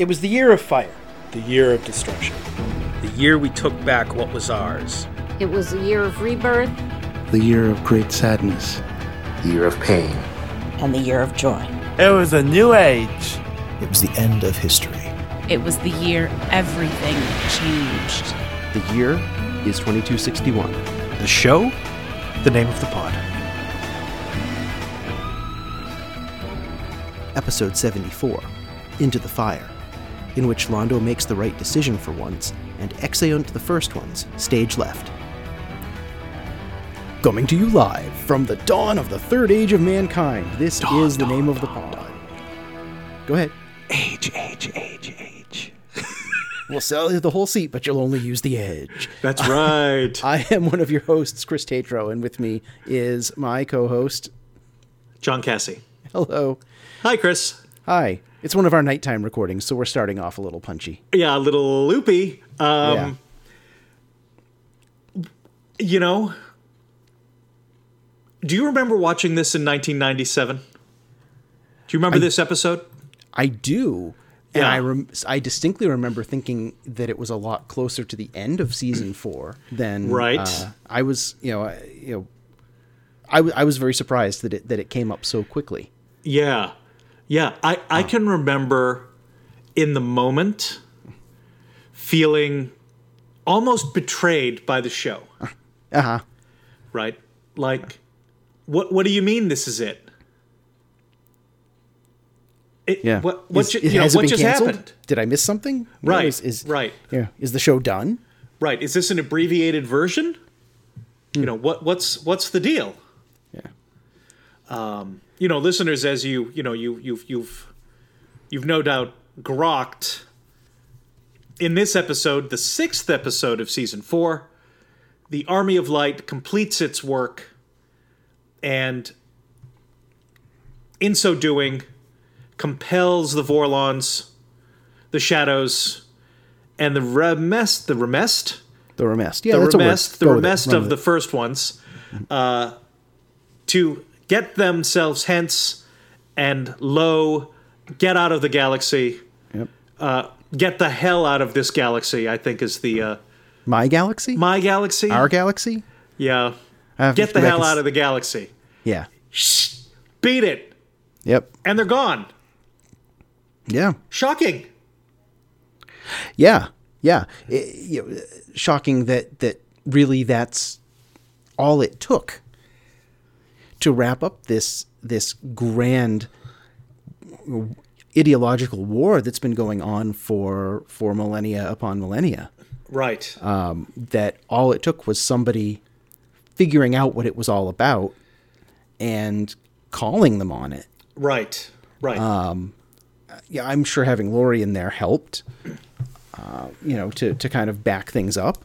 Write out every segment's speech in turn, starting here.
It was the year of fire. The year of destruction. The year we took back what was ours. It was the year of rebirth. The year of great sadness. The year of pain. And the year of joy. It was a new age. It was the end of history. It was the year everything changed. The year is 2261. The show? The name of the pod. Episode 74 Into the Fire, in which Londo makes the right decision for once and exeunt the first ones, stage left. Coming to you live from the dawn of the third age of mankind, this dawn, is the dawn, name of the pod. Go ahead. Age, age, age, age. we'll sell you the whole seat, but you'll only use the edge. That's right. I, I am one of your hosts, Chris Tatro, and with me is my co host, John Cassie. Hello. Hi, Chris. Hi. It's one of our nighttime recordings, so we're starting off a little punchy. Yeah, a little loopy. Um, yeah. You know, do you remember watching this in 1997? Do you remember I, this episode? I do. And yeah. I rem- I distinctly remember thinking that it was a lot closer to the end of season four than right. Uh, I was, you know, I, you know, I, w- I was very surprised that it that it came up so quickly. Yeah, yeah, I, I can remember in the moment feeling almost betrayed by the show. Uh huh. Right? Like, what what do you mean this is it? It, yeah. What, what, is, you, you know, what just canceled? happened? Did I miss something? Right. Is, is, right. Yeah. Is the show done? Right. Is this an abbreviated version? Hmm. You know what? What's what's the deal? Yeah. Um, you know, listeners, as you you know, you you've you've you've no doubt grokked in this episode, the sixth episode of season four. The Army of Light completes its work, and in so doing, compels the Vorlons, the Shadows, and the Remest, the Remest, the Remest, yeah, the that's Remest, the Remest of the first ones, uh, to get themselves hence and lo, get out of the galaxy. Yep. Uh, get the hell out of this galaxy. I think is the uh, my galaxy. My galaxy. Our galaxy. Yeah. Get the hell out of the galaxy. Yeah. Shh, beat it. Yep. And they're gone. Yeah. Shocking. Yeah. Yeah. It, you know, shocking that that really that's all it took to wrap up this this grand ideological war that's been going on for for millennia upon millennia. Right. Um, that all it took was somebody figuring out what it was all about and calling them on it. Right. Right. Um, yeah, I'm sure having Laurie in there helped. Uh, you know, to to kind of back things up.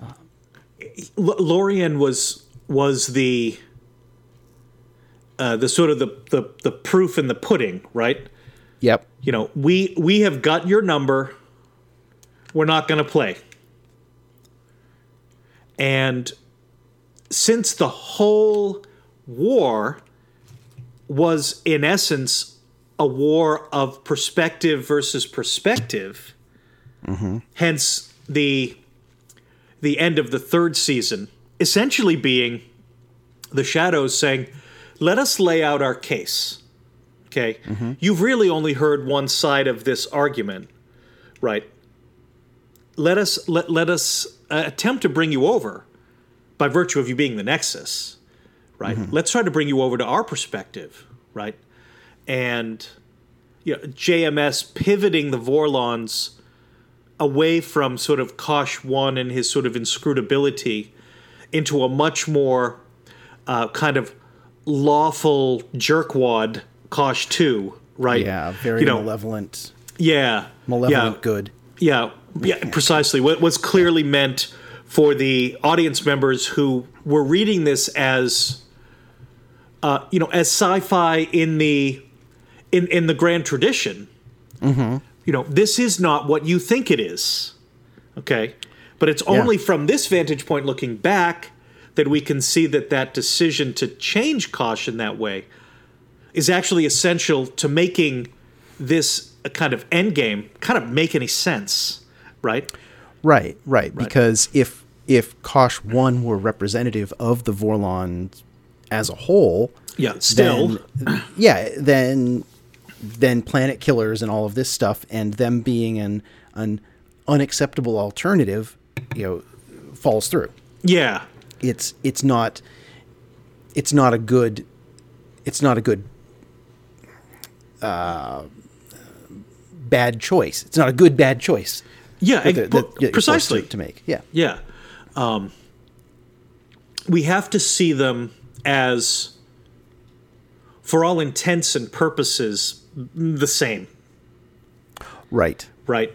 Uh, L- Lorien was was the uh, the sort of the, the the proof in the pudding, right? Yep. You know, we we have got your number. We're not going to play. And since the whole war was in essence a war of perspective versus perspective, mm-hmm. hence the the end of the third season essentially being the shadows saying let us lay out our case. Okay? Mm-hmm. You've really only heard one side of this argument, right? Let us let, let us uh, attempt to bring you over by virtue of you being the nexus, right? Mm-hmm. Let's try to bring you over to our perspective, right? And you know, JMS pivoting the Vorlons away from sort of Kosh 1 and his sort of inscrutability into a much more uh, kind of lawful jerkwad Kosh two, right? Yeah, very you know, malevolent. Yeah, malevolent yeah, good. Yeah, yeah, precisely. What was clearly meant for the audience members who were reading this as, uh, you know, as sci-fi in the in in the grand tradition. Mm-hmm. You know, this is not what you think it is. Okay, but it's only yeah. from this vantage point looking back that we can see that that decision to change caution that way is actually essential to making this a kind of end game kind of make any sense, right? Right, right. Because if if Kosh one were representative of the Vorlon as a whole, Yeah, still. then, yeah, then then planet killers and all of this stuff, and them being an an unacceptable alternative, you know, falls through. yeah, It's it's not it's not a good it's not a good uh, bad choice. It's not a good bad choice. yeah, that that you're forced precisely. to, to make. Yeah. Yeah. Um, we have to see them as, for all intents and purposes, the same, Right. right?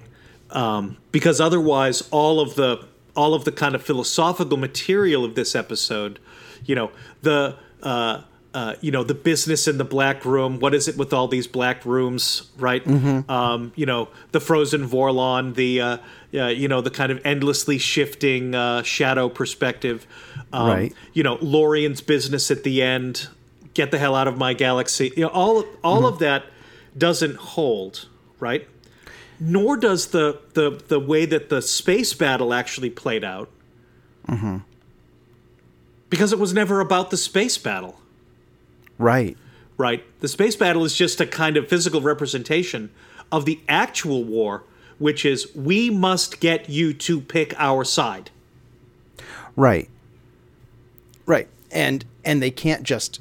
Um, because otherwise, all of the all of the kind of philosophical material of this episode, you know, the uh, uh, you know the business in the black room. What is it with all these black rooms, right? Um, you know, the frozen Vorlon, the uh, uh, you know the kind of endlessly shifting uh, shadow perspective. Um, Right. You know, Lorien's business at the end. Get the hell out of my galaxy. You know, all all of that doesn't hold, right? Nor does the the the way that the space battle actually played out. Mm-hmm. Because it was never about the space battle Right. right? The space battle is just a kind of physical representation of the actual war, which is we must get you to pick our side. Right. Right. And and they can't just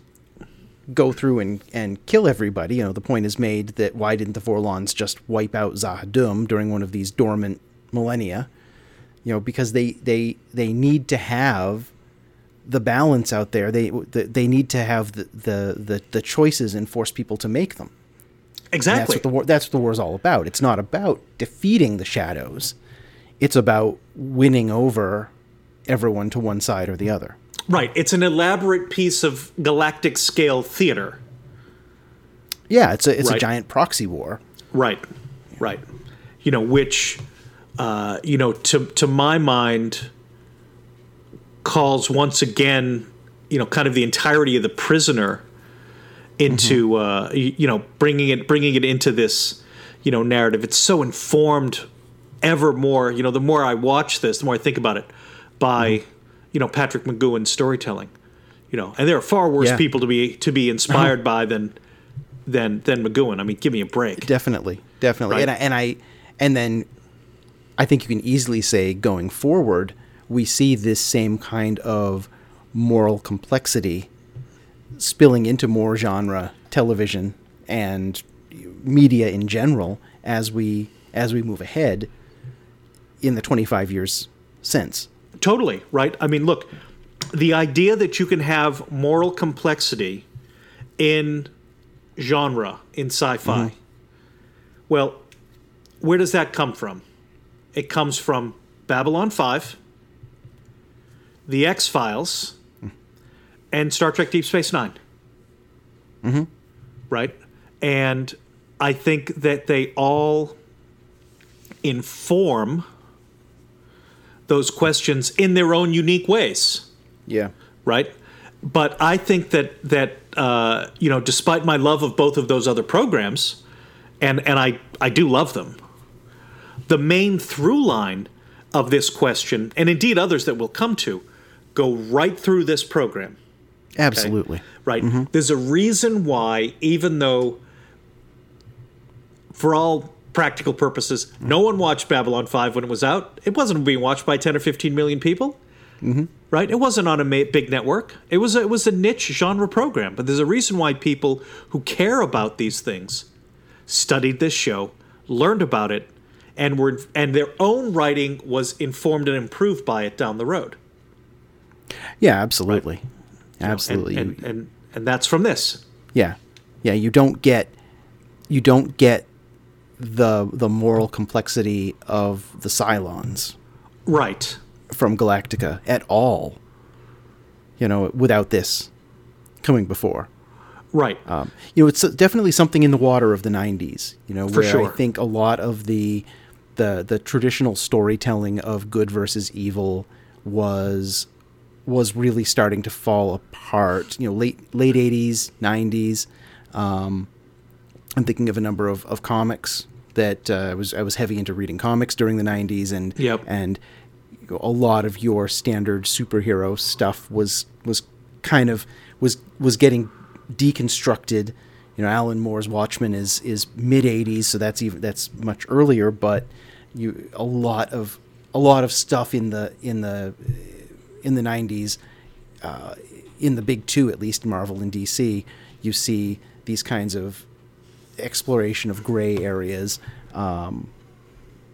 go through and, and kill everybody. You know, the point is made that why didn't the Vorlons just wipe out Z'ha'dum during one of these dormant millennia? You know, because they they they need to have the balance out there. They they need to have the the the, the choices and force people to make them. And That's Exactly. what the war. That's what the war is all about. It's not about defeating the shadows. It's about winning over everyone to one side or the other. Right. It's an elaborate piece of galactic scale theater. Yeah, it's a it's a giant proxy war. Right. Right. You know, which uh, you know, to to my mind calls once again, you know, kind of the entirety of the prisoner into uh, y- you know bringing it bringing it into this you know narrative. It's so informed ever more. You know, the more I watch this, the more I think about it by you know Patrick McGoohan's storytelling. You know, and there are far worse Yeah. people to be to be inspired by than than than McGoohan. I mean, give me a break. Definitely, definitely. Right. And I, and I and then I think you can easily say going forward, we see this same kind of moral complexity spilling into more genre television and media in general as we as we move ahead in the 25 years since. Totally, right? I mean, look, the idea that you can have moral complexity in genre, in sci fi, mm-hmm. well, where does that come from? It comes from Babylon 5, The X Files, and Star Trek Deep Space 9 mm-hmm. Right? And I think that they all inform those questions in their own unique ways, Yeah. right? But I think that that uh, you know, despite my love of both of those other programs, and and I I do love them, the main through line of this question, and indeed others that we'll come to, go right through this program. Absolutely. Right. There's a reason why, even though, for all practical purposes, no one watched Babylon 5 when it was out, it wasn't being watched by 10 or 15 million people. Mm-hmm. Right? It wasn't on a ma- big network. It was, a, it was a niche genre program. But there's a reason why people who care about these things studied this show, learned about it, and were and their own writing was informed and improved by it down the road. Yeah, absolutely. And- Absolutely. You- And, and, and that's from this. Yeah, yeah. You don't get you don't get the the moral complexity of the Cylons Right. from Galactica at all. You know, without this coming before. Right. Um, you know, it's definitely something in the water of the '90s. You know, For where sure. I think a lot of the the the traditional storytelling of good versus evil was was really starting to fall apart. You know, late late '80s, '90s. Um, I'm thinking of a number of, of comics that uh, I was I was heavy into reading comics during the '90s, and Yep. and a lot of your standard superhero stuff was was kind of was was getting deconstructed. You know, Alan Moore's Watchmen is is mid '80s, so that's even that's much earlier. But you a lot of a lot of stuff in the in the in the '90s, uh, in the big two at least, Marvel and DC, you see these kinds of exploration of gray areas. Um,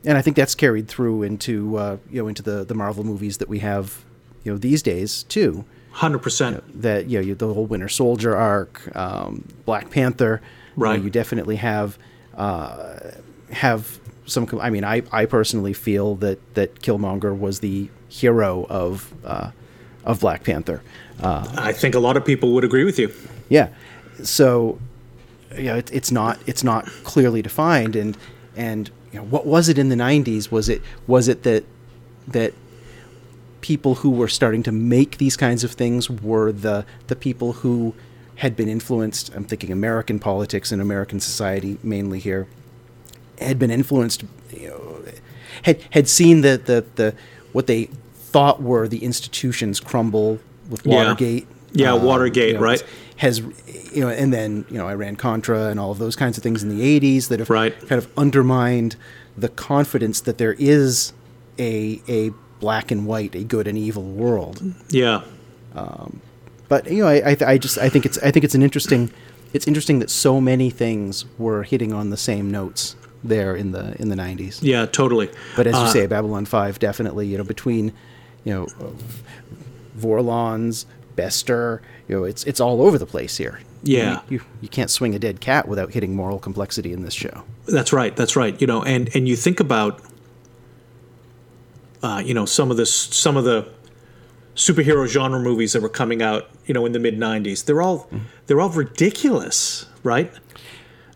and I think that's carried through into uh, you know into the the Marvel movies that we have you know these days too. Hundred percent. That you know you, the whole Winter Soldier arc, um, Black Panther. you know, Right. You, definitely have uh, have some. I mean, I I personally feel that that Killmonger was the hero of uh, of Black Panther. Uh, I think a lot of people would agree with you. yeah. So, you know, it, it's not it's not clearly defined, and and you know, what was it in the '90s? Was it was it that that people who were starting to make these kinds of things were the the people who had been influenced? I'm thinking American politics and American society mainly here had been influenced, you know, had had seen the the, the what they thought were the institutions crumble with Yeah. Watergate. Yeah, um, Watergate, you know, right. Has you know, and then you know, Iran Contra and all of those kinds of things in the '80s that have Right. kind of undermined the confidence that there is a a black and white, a good and evil world. Yeah. But you know, I, I, I just I think it's I think it's an interesting it's interesting that so many things were hitting on the same notes there in the in the '90s. Yeah, totally. But as you Uh, say, Babylon Five definitely you know between you know Vorlons, Bester, you know it's it's all over the place here. Yeah. you, you you can't swing a dead cat without hitting moral complexity in this show. That's right. That's right. You know, and and you think about, uh, you know, some of this, some of the superhero genre movies that were coming out, you know, in the mid '90s. They're all they're all ridiculous, right?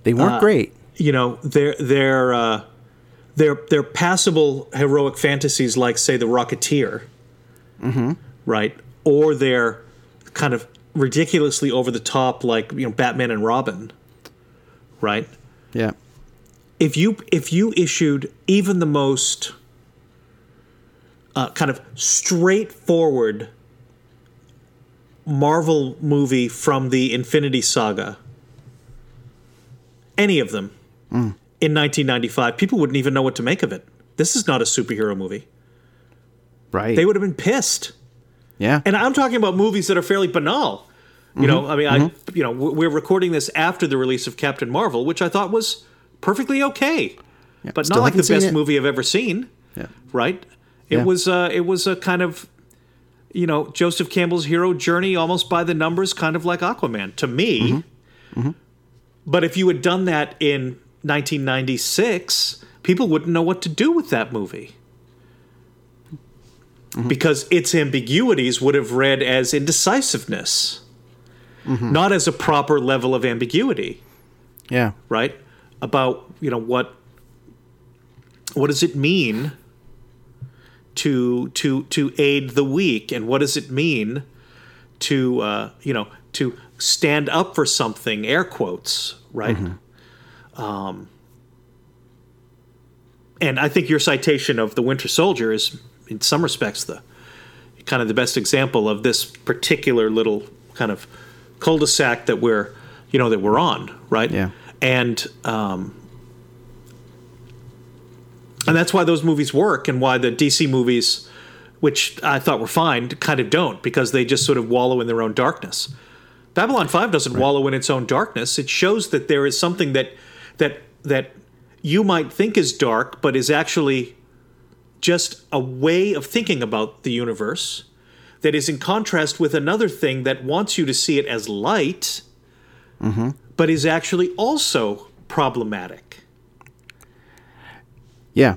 They weren't Uh, great. You know, they're they're uh, they're they're passable heroic fantasies like, say, The Rocketeer, right? Or they're kind of ridiculously over the top, like you know, Batman and Robin, right? Yeah, if you if you issued even the most uh, kind of straightforward Marvel movie from the Infinity Saga, any of them in 1995, people wouldn't even know what to make of it. This is not a superhero movie. right. They would have been pissed. Yeah, And I'm talking about movies that are fairly banal. You know, Mm-hmm. I mean, I you know, we're recording this after the release of Captain Marvel, which I thought was perfectly okay, but still not like the best it. movie I've ever seen. yeah. Right? It Yeah. was uh, it was a kind of you know Joseph Campbell's hero journey, almost by the numbers, kind of like Aquaman to me. Mm-hmm. But if you had done that in 1996, people wouldn't know what to do with that movie. Mm-hmm. Because its ambiguities would have read as indecisiveness, Mm-hmm. not as a proper level of ambiguity yeah. right? About you know what what does it mean to to to aid the weak, and what does it mean to uh, you know to stand up for something? Air quotes, right? Um, and I think your citation of the Winter Soldier is, in some respects, the kind of the best example of this particular little kind of cul-de-sac that we're you know that we're on, right? Yeah. and um, and that's why those movies work, and why the DC movies, which I thought were fine, kind of don't because they just sort of wallow in their own darkness. Babylon Five doesn't wallow in its own darkness. It shows that there is something that that that you might think is dark, but is actually just a way of thinking about the universe that is in contrast with another thing that wants you to see it as light, mm-hmm. but is actually also problematic. Yeah.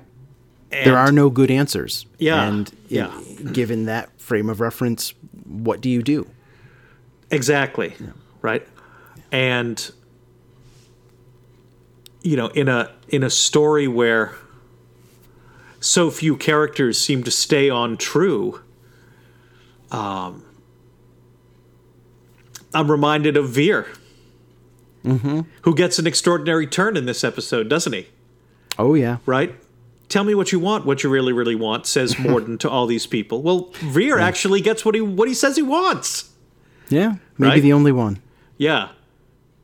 And there are no good answers. Yeah, And yeah. given that frame of reference, what do you do? Exactly. Right. And you know, in a in a story where so few characters seem to stay on true, um, I'm reminded of Vir, who gets an extraordinary turn in this episode, doesn't he? Oh yeah. right? Tell me what you want, what you really, really want, says Morden to all these people. Well, Vir actually gets what he what he says he wants. Yeah. Maybe Right? the only one. Yeah.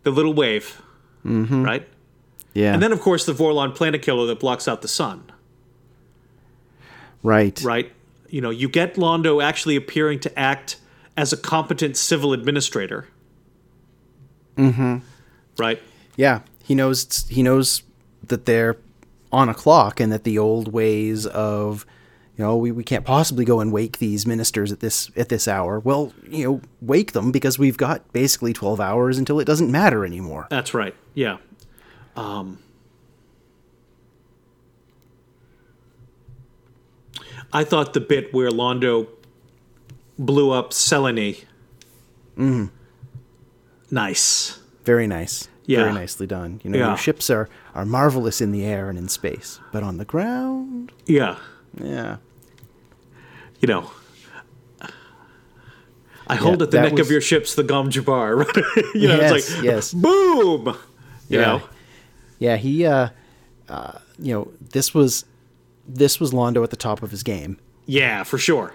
The little wave. Mm-hmm. Right? Yeah. And then of course the Vorlon planet killer that blocks out the sun. Right. Right? You know, you get Londo actually appearing to act as a competent civil administrator. Mm-hmm. Right? Yeah. He knows he knows that they're on a clock and that the old ways of you know, we, we can't possibly go and wake these ministers at this at this hour. Well, you know, wake them because we've got basically twelve hours until it doesn't matter anymore. That's right. Yeah. Um, I thought the bit where Londo blew up Selini. Mm. Nice. Very nice. Yeah. Very nicely done. You know, Yeah. your ships are, are marvelous in the air and in space, but on the ground, Yeah. yeah. You know. I hold at the neck was- of your ships the Gom Jabbar. you know, Yes, it's like yes. boom. You Yeah. know. Yeah, he uh, uh you know, this was this was Londo at the top of his game. Yeah, for sure.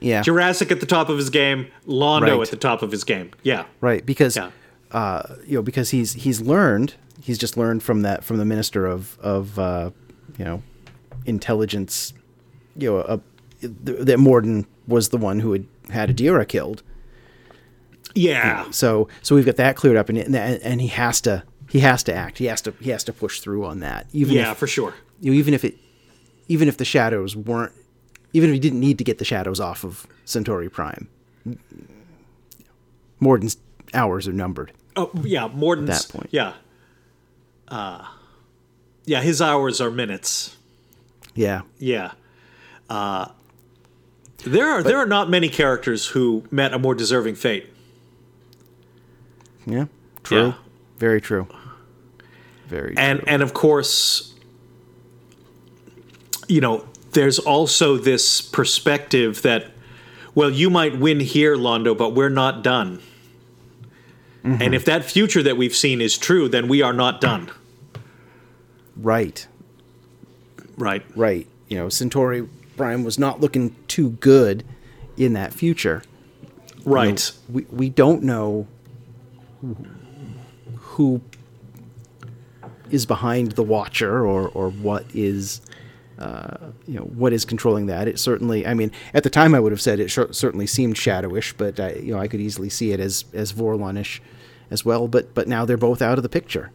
Yeah. Jurasik at the top of his game, Londo Right. at the top of his game. Yeah. Right, because Yeah. uh, you know, because he's he's learned, he's just learned from that from the minister of of uh, you know, intelligence, you know, uh, th- that Morden was the one who had had Adira killed. Yeah. So so we've got that cleared up, and and, and he has to he has to act. He has to he has to push through on that. Even Yeah, if, for sure. you know, even if it even if the shadows weren't even if he didn't need to get the shadows off of Centauri Prime. Morden's hours are numbered. Oh yeah, Morden's that point. Yeah. Uh, yeah, his hours are minutes. Yeah. Yeah. Uh, there are there are not many characters who met a more deserving fate. Yeah. True. Yeah. Very true. Very And true. and of course, you know, there's also this perspective that, well, you might win here, Londo, but we're not done. Mm-hmm. And if that future that we've seen is true, then we are not done. right. Right. Right. You know, Centauri Prime was not looking too good in that future. Right. We we don't know who is behind the Watcher or or what is uh, you know what is controlling that. It certainly, I mean, at the time I would have said it cer- certainly seemed shadowish, but I, you know I could easily see it as as Vorlonish as well. But but now they're both out of the picture.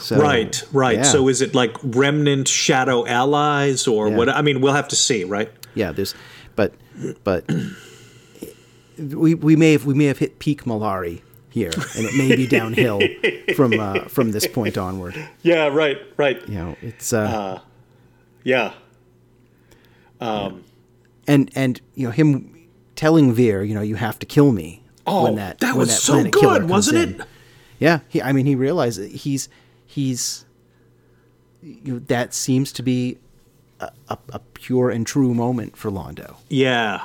So, Right, right. yeah. So is it like remnant shadow allies or Yeah. what? I mean, we'll have to see, right? yeah, there's, but but we we may have we may have hit peak Mollari here, and it may be downhill from uh, from this point onward. Yeah, right, right. You know, it's uh, Um, yeah, and and you know him telling Vir, you know, you have to kill me. Oh, that that was so good, wasn't in. it? Yeah, he, I mean, he realized that he's he's you know, that seems to be a, a, a pure and true moment for Londo. yeah,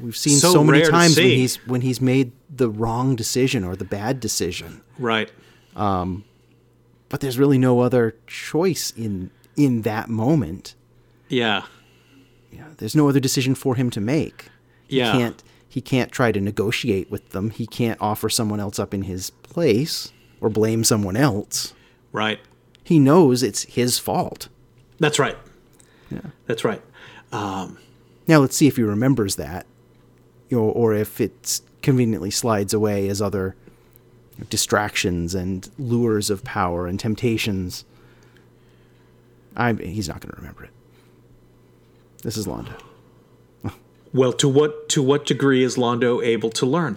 We've seen So so, many times when he's when he's made the wrong decision or the bad decision, right. Um, but there's really no other choice in in that moment. Yeah, You know, there's no other decision for him to make. Yeah. He can't he can't try to negotiate with them. He can't offer someone else up in his place or blame someone else. right. He knows it's his fault. That's right. Yeah, that's right. Um, now let's see if he remembers that, you know, or if it conveniently slides away as other distractions and lures of power and temptations. I he's not going to remember it. This is Londo. Well, to what to what degree is Londo able to learn?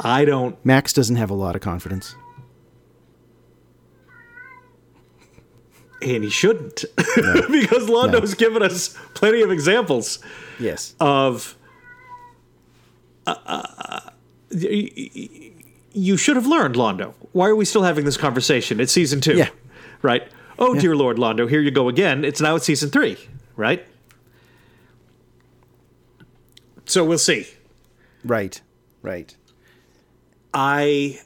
I don't. Max doesn't have a lot of confidence. And he shouldn't, because Londo's given us plenty of examples Yes. of. Uh, y- y- you should have learned, Londo. Why are we still having this conversation? It's season two, Yeah. right? Oh, dear Lord, Londo, here you go again. It's now it's season three, right? So we'll see. right. Right. I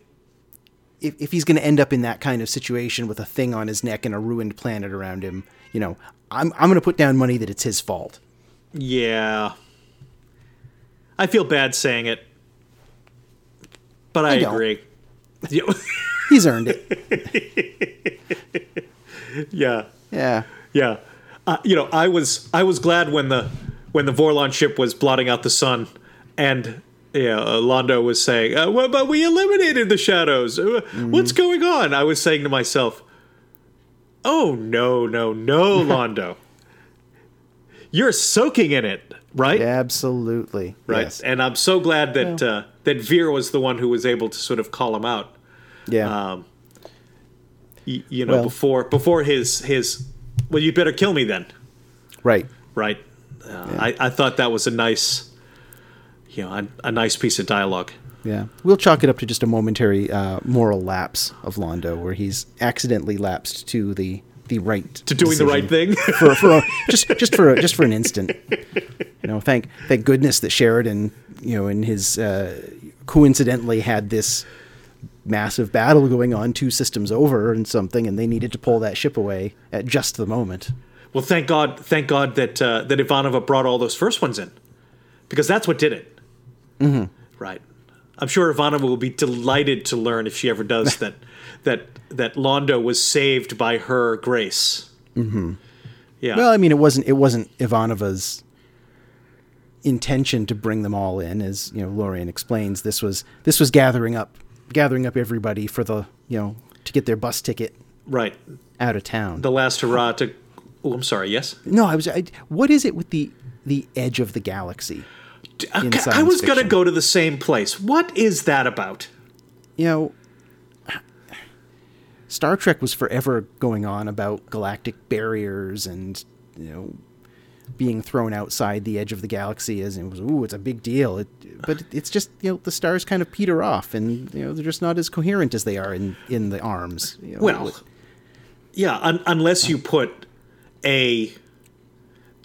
if, if he's going to end up in that kind of situation with a thing on his neck and a ruined planet around him, you know, I'm I'm going to put down money that it's his fault. Yeah. I feel bad saying it, but I, I agree. He's earned it. yeah. Yeah. Yeah. Uh, you know, I was I was glad when the when the Vorlon ship was blotting out the sun, and yeah, uh, Londo was saying, uh, well, "But we eliminated the shadows. Uh, What's going on?" I was saying to myself, "Oh no, no, no, Londo, you're soaking in it, right? Absolutely. right." Yes. And I'm so glad that uh, that Vir was the one who was able to sort of call him out. Yeah. Um, y- you know, Well- before before his his, well, you better kill me then right. right? Uh, I, I thought that was a nice, you know, a, a nice piece of dialogue. Yeah. We'll chalk it up to just a momentary uh, moral lapse of Londo, where he's accidentally lapsed to the the right To doing the right thing. for, for a, just just for a, just for an instant. You know, thank thank goodness that Sheridan, you know, in his uh, coincidentally had this massive battle going on two systems over and something, and they needed to pull that ship away at just the moment. well, thank God, thank God that uh, that Ivanova brought all those first ones in, because that's what did it. Mm-hmm. Right. I'm sure Ivanova will be delighted to learn if she ever does that that that Londo was saved by her grace. Mm-hmm. Yeah. Well, I mean, it wasn't it wasn't Ivanova's intention to bring them all in, as you know, Lorien explains. This was this was gathering up gathering up everybody for the you know to get their bus ticket right. out of town. The last hurrah to. Oh, I'm sorry. Yes. no, I was. I, what is it with the the edge of the galaxy? Okay, uh, I was going to go to the same place. What is that about? You know, Star Trek was forever going on about galactic barriers and you know being thrown outside the edge of the galaxy as it was ooh it's a big deal it, but it's just you know the stars kind of peter off and you know they're just not as coherent as they are in in the arms you know, Well, with- yeah, un- unless you put a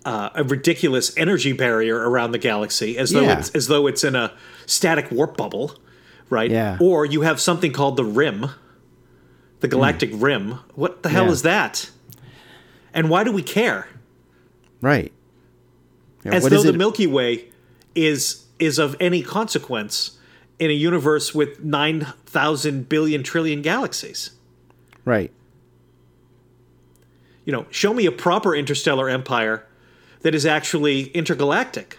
uh, a ridiculous energy barrier around the galaxy, as though Yeah. it's as though it's in a static warp bubble, right? Yeah. Or you have something called the rim, the galactic rim. What the hell Hmm. Yeah. is that? And why do we care? Right know, As though the Milky Way is is of any consequence in a universe with nine thousand billion trillion galaxies. right you know, show me a proper interstellar empire that is actually intergalactic.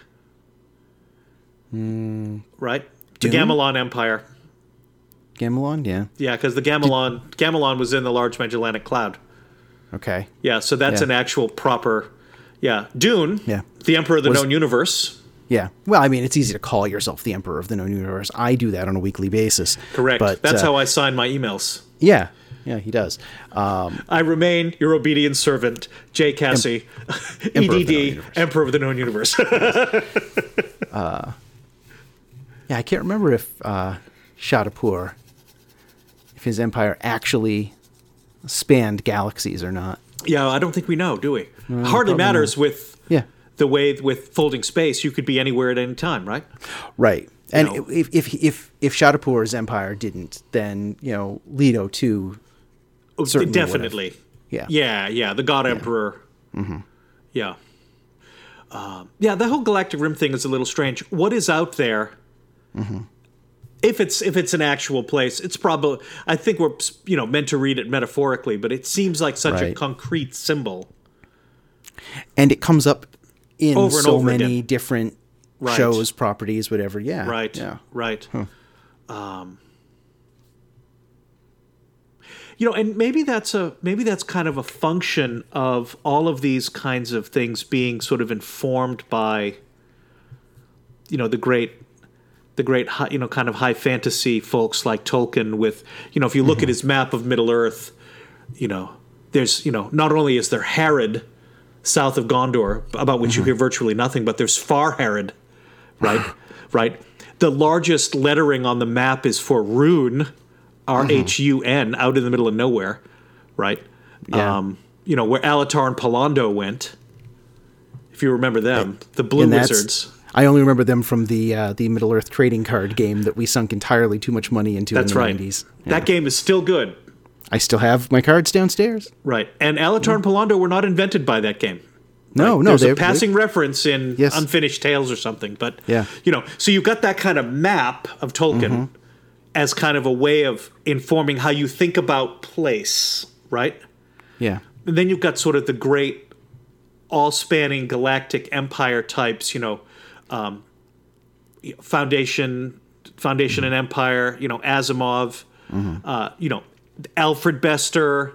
right? The. Gamilon Empire. gamilon yeah Yeah, because the Gamilon Gamilon was in the Large Magellanic Cloud. okay Yeah, so that's Yeah. an actual proper. Yeah, Dune. Yeah. The Emperor of the Was- Known Universe. yeah well i mean it's easy to call yourself the emperor of the known universe i do that on a weekly basis Correct. but that's uh, how I sign my emails. yeah yeah he does um, I remain your obedient servant, J. Cassie, Emperor of the Known EDD. Emperor of the Known Universe. Yeah, I can't remember if uh, Shadipur, if his empire actually spanned galaxies or not. yeah, I don't think we know, do we? Hardly matters with Yeah, the way with folding space. You could be anywhere at any time, right? right. And know. if if if if Shadipur's empire didn't, then you know Leto too. Oh, Certainly definitely. Yeah. Yeah, yeah. The God Emperor. Mm-hmm. Yeah. Um, yeah, the whole galactic rim thing is a little strange. What is out there? Mm-hmm. If it's if it's an actual place, it's probably. I think we're you know meant to read it metaphorically, but it seems like such a concrete symbol. And it comes up in Over so many again. different Right. shows, properties, whatever. Yeah. Right. Yeah. Right. Um, you know, and maybe that's a maybe that's kind of a function of all of these kinds of things being sort of informed by, you know, the great, the great, you know, kind of high fantasy folks like Tolkien. With you know, if you look at his map of Middle Earth, you know, there's you know, not only is there Harad south of Gondor, about which you hear virtually nothing, but there's Far Harad, right? right. The largest lettering on the map is for Rhun, R H U N, out in the middle of nowhere, right? Yeah. Um, you know where Alatar and Pallando went. If you remember them, the Blue Wizards. I only remember them from the uh, the Middle Earth trading card game that we sunk entirely too much money into That's in the right. 90s. That game is still good. I still have my cards downstairs. Right. And Alatar and Pallando were not invented by that game. No, Right? no, There's a passing reference in Yes. Unfinished Tales or something, but Yeah. you know, so you've got that kind of map of Tolkien Mm-hmm. as kind of a way of informing how you think about place, right? Yeah. And then you've got sort of the great, all-spanning galactic empire types, you know, um, Foundation, Foundation and Empire, you know, Asimov, uh, you know, Alfred Bester,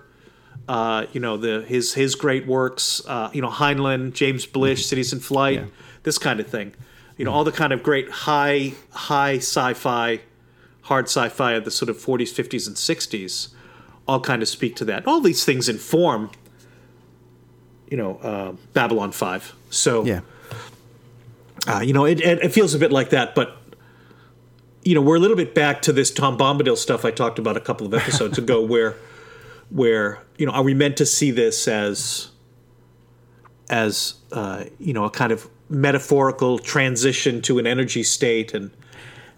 uh, you know, the his his great works, uh, you know, Heinlein, James Blish, Cities in Flight, this kind of thing. You know, all the kind of great high high sci-fi, hard sci-fi of the sort of 40s, 50s, and 60s, all kind of speak to that. All these things inform, you know, uh, Babylon 5. So, Yeah. uh, you know, it, it, it feels a bit like that, but you know, we're a little bit back to this Tom Bombadil stuff I talked about a couple of episodes ago, where, where you know, are we meant to see this as, as uh, you know, a kind of metaphorical transition to an energy state, and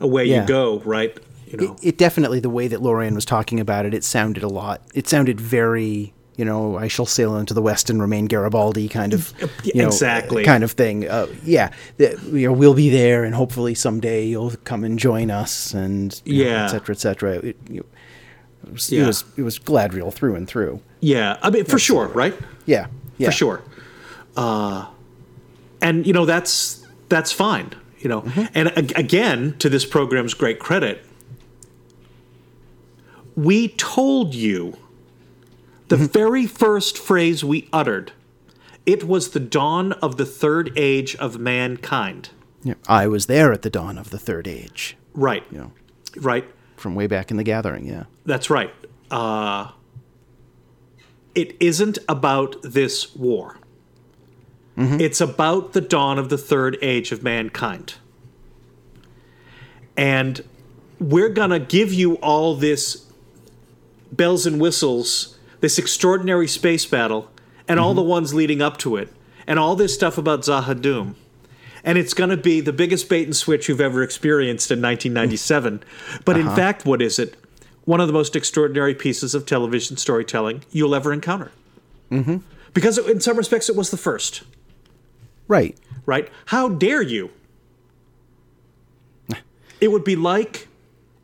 away Yeah. you go, right? You know, It definitely the way that Lorien was talking about it, it sounded a lot. It sounded very, you know, I shall sail into the west and remain Garibaldi kind of, you know, Exactly. kind of thing. Uh, yeah, you know, we'll be there, and hopefully someday you'll come and join us, and Yeah. et cetera, et cetera. It, it was, Yeah. it was it was Galadriel through and through. yeah, I mean, for sure, right? Yeah, yeah, for sure. Uh, and you know that's that's fine. You know, and a- again, to this program's great credit, we told you the very first phrase we uttered. It was the dawn of the third age of mankind. Yeah. I was there at the dawn of the third age, Right. you know, Right. from way back in the Gathering. Yeah, That's right. Uh, it isn't about this war. It's about the dawn of the third age of mankind. And we're going to give you all this bells and whistles, this extraordinary space battle, and all the ones leading up to it, and all this stuff about Z'ha'dum. And it's going to be the biggest bait and switch you've ever experienced in 1997. But in fact, what is it? One of the most extraordinary pieces of television storytelling you'll ever encounter. Mm-hmm. Because in some respects, it was the first, right. right? How dare you? It would be like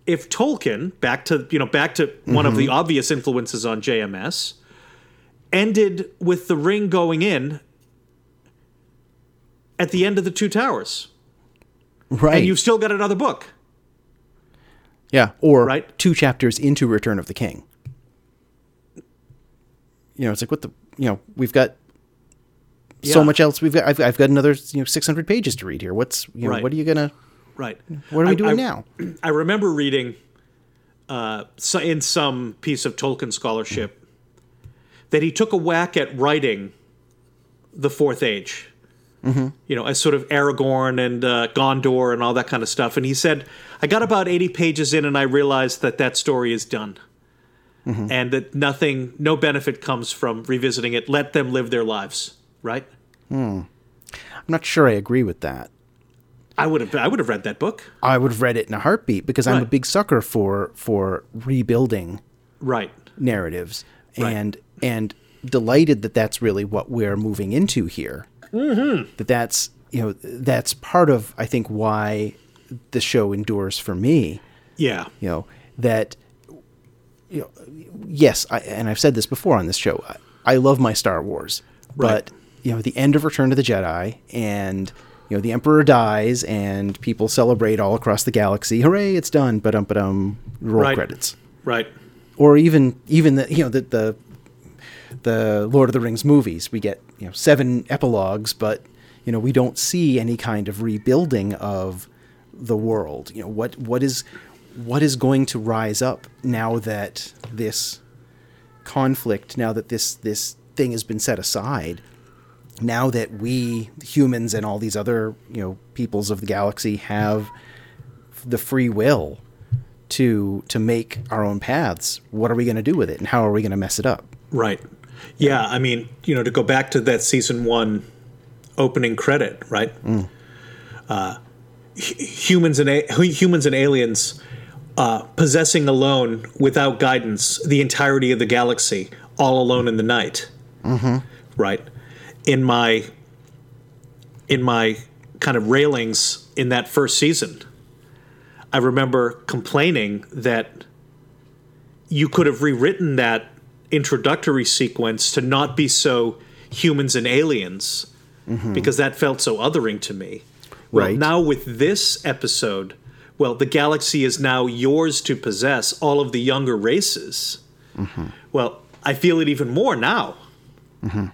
if Tolkien, back to you know, back to one of the mm-hmm. obvious influences on JMS, ended with the ring going in at the end of the Two Towers, Right. and you've still got another book. Yeah, or Right? two chapters into Return of the King. You know, it's like what the you know we've got so Yeah. much else. We've got I've, I've got another you know six hundred pages to read here. What's you know Right. what are you gonna Right. what are we I- doing I- now? I remember reading uh, in some piece of Tolkien scholarship that he took a whack at writing the Fourth Age. You know, as sort of Aragorn and uh, Gondor and all that kind of stuff. And he said, I got about 80 pages in and I realized that that story is done. And that nothing, no benefit comes from revisiting it. Let them live their lives, right? Hmm. I'm not sure I agree with that. I would have, I would have read that book, I would have read it in a heartbeat because I'm a big sucker for for rebuilding right? narratives Right. and and delighted that that's really what we're moving into here. Mm-hmm. That that's you know that's part of I think why the show endures for me. Yeah, You know that you know yes, I, and I've said this before on this show. I, I love my Star Wars, Right. but you know the end of Return of the Jedi and you know the Emperor dies and people celebrate all across the galaxy. Hooray! It's done. But um, but um, roll Right. credits right. or even even the you know the the the Lord of the Rings movies. We get you know seven epilogues, but you know we don't see any kind of rebuilding of the world. You know what what is what is going to rise up now that this conflict, now that this this thing has been set aside, now that we humans and all these other you know peoples of the galaxy have the free will to to make our own paths what are we going to do with it and how are we going to mess it up Right. Yeah, I mean, you know, to go back to that season one opening credit, right? uh, hu- humans and a- humans and aliens uh, possessing alone, without guidance, the entirety of the galaxy, all alone in the night. Mm-hmm. Right. In my in my kind of railings in that first season, I remember complaining that you could have rewritten that introductory sequence to not be so humans and aliens mm-hmm. because that felt so othering to me. Well, Right. now with this episode, well, the galaxy is now yours to possess, all of the younger races. Mm-hmm. Well, I feel it even more now. Mm-hmm.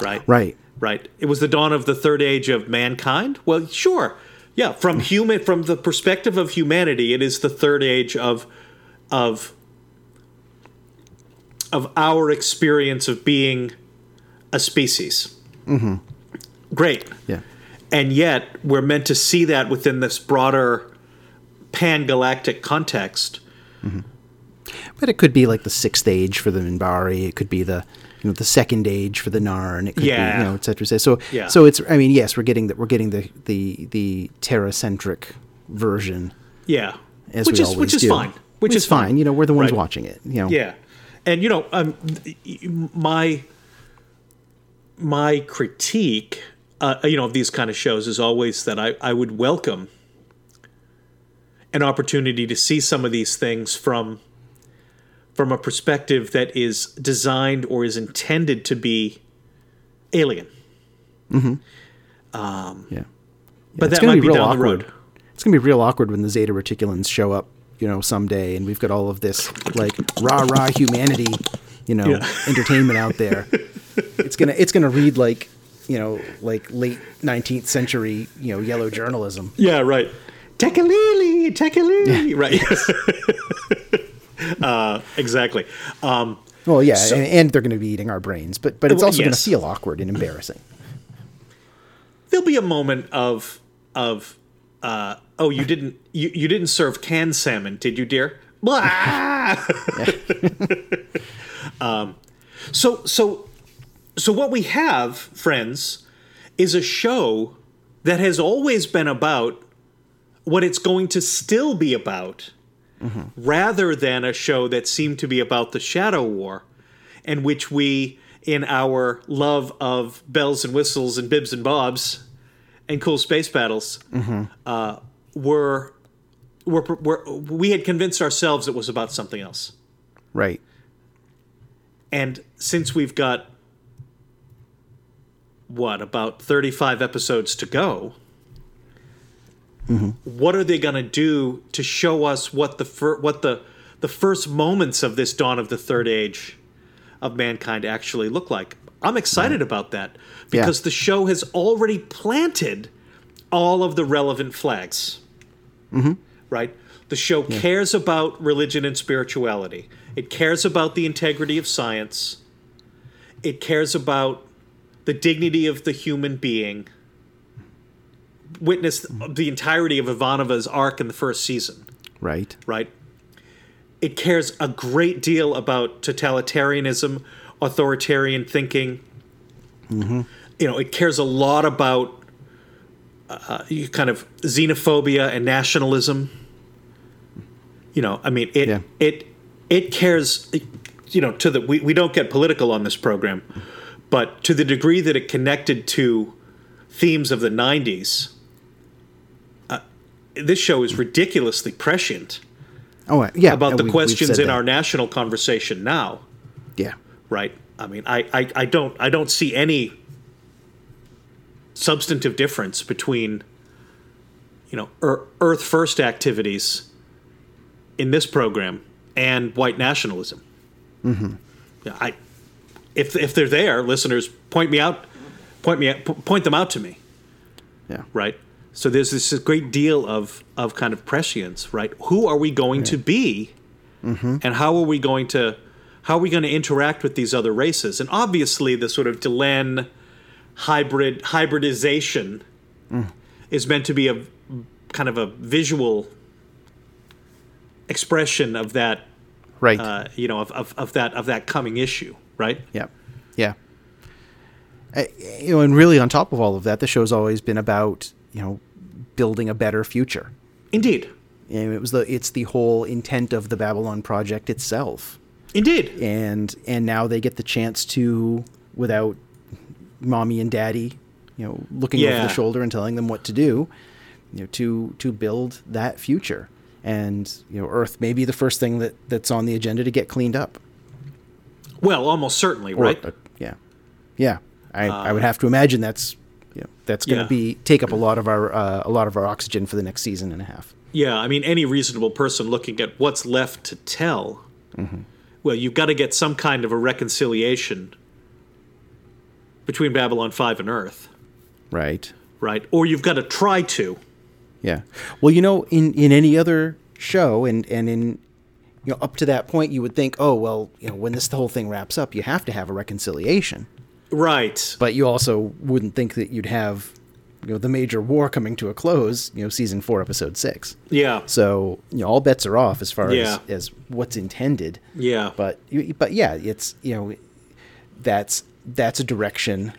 Right? Right. Right. It was the dawn of the third age of mankind. Well, sure. Yeah, from human from the perspective of humanity, it is the third age of of of our experience of being a species. Mm-hmm. Great. Yeah. And yet, we're meant to see that within this broader pan galactic context. But it could be like the sixth age for the Minbari. It could be the you know the second age for the Narn. It could Yeah. be you know et cetera, et cetera. So Yeah. so it's I mean yes we're getting the we're getting the the the Terra centric version Yeah. as which is which is do. fine. Which, is fine. You know we're the ones Right. watching it. You know Yeah, and you know, um, my my critique, uh, you know, of these kind of shows is always that I I would welcome an opportunity to see some of these things from from a perspective that is designed or is intended to be alien. Mm-hmm. Um, yeah. But it's that might be be real down the awkward. road. It's gonna be real awkward when the Zeta Reticulans show up, you know, someday, and we've got all of this like rah rah humanity, you know, Yeah. entertainment out there. It's gonna it's gonna read like you know like late nineteenth century you know yellow journalism. Yeah, right. Tekeli-li, tekeli-li. Right. Yes. uh, exactly. Um, Well, yeah, So- and, and they're going to be eating our brains, but but it's also going to feel awkward and embarrassing. there'll be a moment of of uh, oh you didn't you, you didn't serve canned salmon did you dear Blah! um, so so so what we have friends is a show that has always been about what it's going to still be about rather than a show that seemed to be about the shadow war and which we in our love of bells and whistles and bibs and bobs and cool space battles uh, were, were, were we had convinced ourselves it was about something else Right. and since we've got what about 35 episodes to go what are they going to do to show us what the fir- what the the first moments of this dawn of the third age of mankind actually look like? I'm excited about that because the show has already planted all of the relevant flags. Mm-hmm. Right? The show cares about religion and spirituality. It cares about the integrity of science. It cares about the dignity of the human being witnessed the entirety of Ivanova's arc in the first season, Right. right? It cares a great deal about totalitarianism, authoritarian thinking. You know, it cares a lot about uh, you kind of xenophobia and nationalism. You know, I mean, it Yeah. it it cares. You know, to the we, we don't get political on this program, but to the degree that it connected to themes of the '90s, uh, this show is ridiculously prescient Oh, uh, yeah. about the we- questions in that. our national conversation now yeah. right i mean I, I i don't i don't see any substantive difference between you know Ear- earth first activities in this program and white nationalism mm-hmm. yeah, i if if they're there listeners point me out point me out, point them out to me Yeah. right so there's this great deal of of kind of prescience right? Who are we going to be? And how are we going to how are we going to interact with these other races? And obviously the sort of Delenn hybrid hybridization is meant to be a kind of a visual expression of that Right. uh, you know of, of, of that of that coming issue right? Yeah, yeah. Uh, you know, and really, on top of all of that, the show's always been about you know building a better future. Indeed. And it was the it's the whole intent of the Babylon project itself. Indeed. And and now they get the chance to without mommy and daddy, you know, looking over the shoulder and telling them what to do, you know, to to build that future. And you know, Earth may be the first thing that that's on the agenda to get cleaned up. Well, almost certainly, Or- right? uh, yeah, yeah. I, I would have to imagine that's know, that's going to Yeah. be take up a lot of our uh, a lot of our oxygen for the next season and a half. Yeah, I mean, any reasonable person looking at what's left to tell, Mm-hmm. well, you've got to get some kind of a reconciliation between Babylon 5 and Earth, Right. right? Or you've got to try to. Yeah. Well, you know, in in any other show, and and in you know up to that point, you would think, oh well, you know, when this whole thing wraps up, you have to have a reconciliation. Right. But you also wouldn't think that you'd have you know the major war coming to a close. You know, season four, episode six. Yeah. So you know, all bets are off as far Yeah. as as what's intended. Yeah. But but yeah, it's you know, that's that's a direction.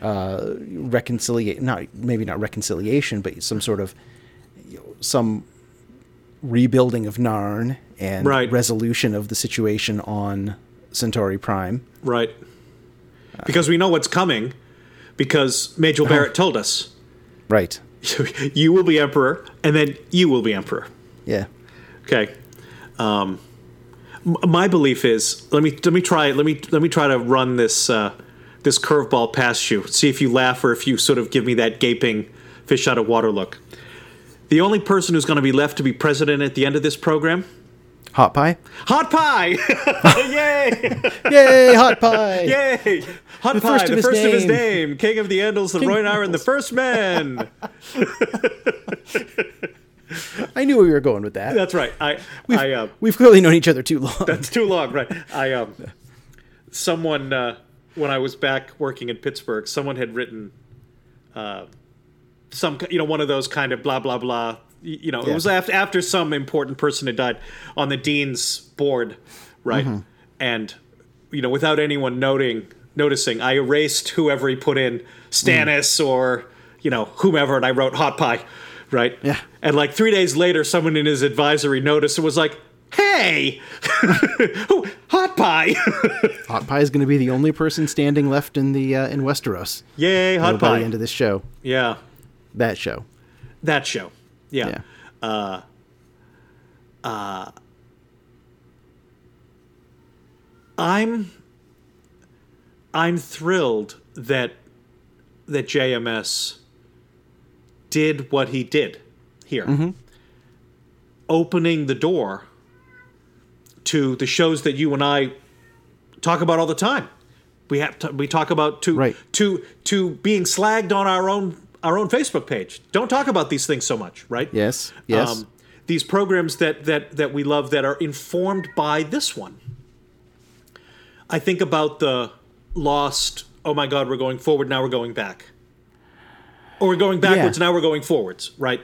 Uh, reconciliate not maybe not reconciliation, but some sort of you know, some rebuilding of Narn and Right. resolution of the situation on Centauri Prime. Right. Because we know what's coming, because Major Barrett told us Right. you will be emperor, and then you will be emperor. Yeah. Okay. Um, my belief is let me let me try let me let me try to run this uh, this curveball past you. See if you laugh or if you sort of give me that gaping fish out of water look. The only person who's going to be left to be president at the end of this program, Hot pie. Hot Pie! Yay! Yay! Hot pie. Yay! Hot The Pie, first of the his first of his name. name, King of the Andals, the Rhoynar, and the First Man. I knew where we were going with that. That's right. I, We've, I, uh, we've clearly known each other too long. That's too long, right? I um, someone uh, when I was back working in Pittsburgh, someone had written, uh, some you know one of those kind of blah blah blah. You know, Yeah. it was after after some important person had died on the dean's board, right? Mm-hmm. And you know, without anyone noting noticing, I erased whoever he put in, Stannis Mm. or you know whomever, and I wrote Hot Pie, right? Yeah. And like three days later, someone in his advisory noticed and was like, "Hey, Hot Pie! Hot pie is going to be the only person standing left in the uh, in Westeros. Yay, you know, Hot by Pie!" the end of this show. yeah, That show. that show. Yeah. Yeah. Uh, uh, I'm I'm thrilled that that JMS did what he did here. Mm-hmm. Opening the door to the shows that you and I talk about all the time. We have to, we talk about to Right. to to being slagged on our own our own Facebook page. Don't talk about these things so much, right? Yes. Yes. um, these programs that that that we love that are informed by this one. I think about the lost. Oh my God, we're going forward now. We're going back, or we're going backwards Yeah. now. We're going forwards. Right?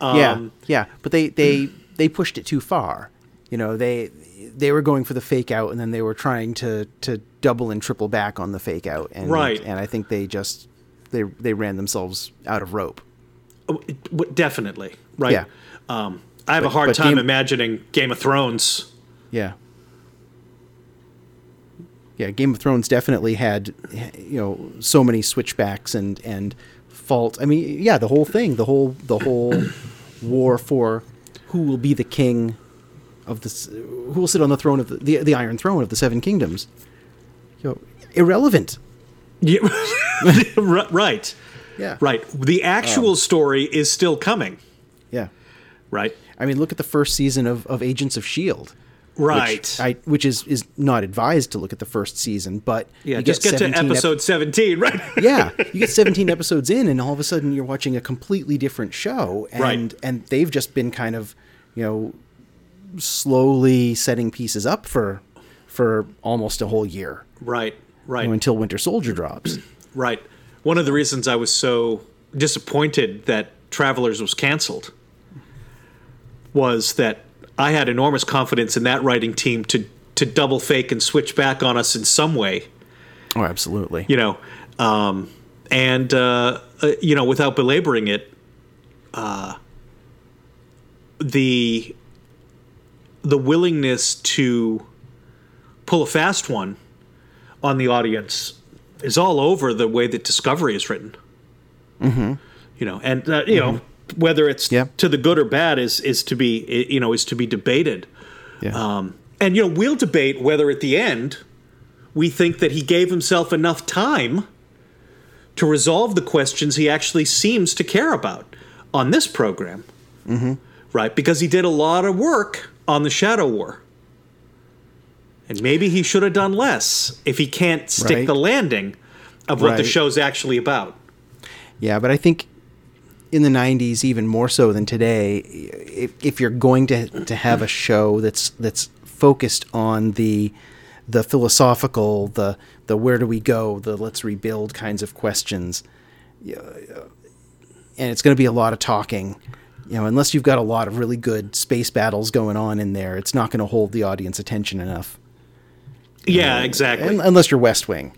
yeah. Um, Yeah. But they they they pushed it too far. You know they they were going for the fake out and then they were trying to to double and triple back on the fake out and Right. and I think they just they they ran themselves out of rope. oh, it- definitely. Right. Yeah. Um, I have a hard time Game- imagining Game of Thrones. Yeah. Yeah, Game of Thrones definitely had you know so many switchbacks and and fault. I mean, yeah, the whole thing, the whole the whole war for who will be the king of this who will sit on the throne of the the, the Iron Throne of the Seven Kingdoms. You know, irrelevant. Yeah. Right. Yeah. Right. The actual Um, story is still coming. Yeah. Right. I mean, look at the first season of, of Agents of Shield. Right. Which, I, which is, is not advised to look at the first season, but yeah. you Just get to 17 ep- episode seventeen. Right. yeah, you get 17 episodes in, and all of a sudden you're watching a completely different show, and Right. and they've just been kind of, you know, slowly setting pieces up for for almost a whole year right. Right. you know, until Winter Soldier drops. Right. One of the reasons I was so disappointed that Travelers was canceled was that I had enormous confidence in that writing team to to double fake and switch back on us in some way, Oh, absolutely. you know, um, and uh, uh, you know, without belaboring it, the the willingness to pull a fast one on the audience is all over the way that Discovery is written. Mm-hmm. You know, and uh, you know whether it's Yeah. to the good or bad is is to be you know is to be debated. Yeah. Um, and you know we'll debate whether at the end we think that he gave himself enough time to resolve the questions he actually seems to care about on this program. Mm-hmm. Right? Because he did a lot of work on the Shadow War. And maybe he should have done less if he can't stick Right. the landing of what the show's actually about. Yeah, but I think in the 90s even more so than today if, if you're going to to have a show that's that's focused on the the philosophical the the where do we go the let's rebuild kinds of questions uh, and it's going to be a lot of talking you know unless you've got a lot of really good space battles going on in there it's not going to hold the audience attention enough Yeah, exactly. Un- unless you're west wing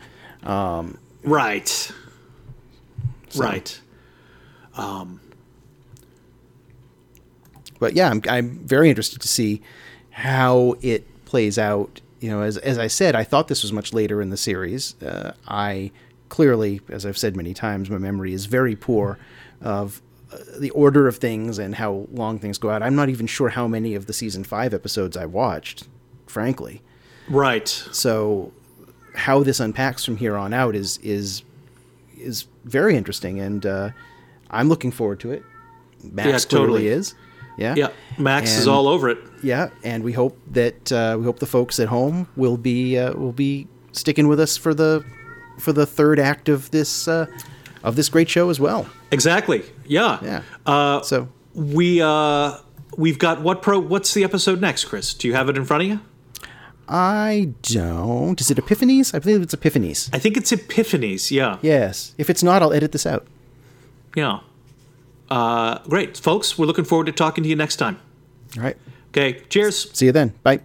right. Right. but yeah, I'm, I'm very interested to see how it plays out. You know, as as I said, I thought this was much later in the series. Uh, I clearly, as I've said many times, my memory is very poor of uh, the order of things and how long things go out. I'm not even sure how many of the season five episodes I watched, frankly. Right. So, how this unpacks from here on out is is is very interesting, and uh, I'm looking forward to it. Max Yeah, totally. is. Yeah. Yeah. Max is all over it. Yeah, and we hope that uh, we hope the folks at home will be uh, will be sticking with us for the for the third act of this uh, of this great show as well. Exactly. Yeah. Yeah. Uh, So we uh, we've got what pro? What's the episode next, Chris? Do you have it in front of you? I don't. Is it Epiphanies? I believe it's Epiphanies. I think it's Epiphanies. Yeah. Yes. If it's not, I'll edit this out. Yeah. Uh, great, folks. We're looking forward to talking to you next time. All right. Okay. Cheers. See you then. Bye.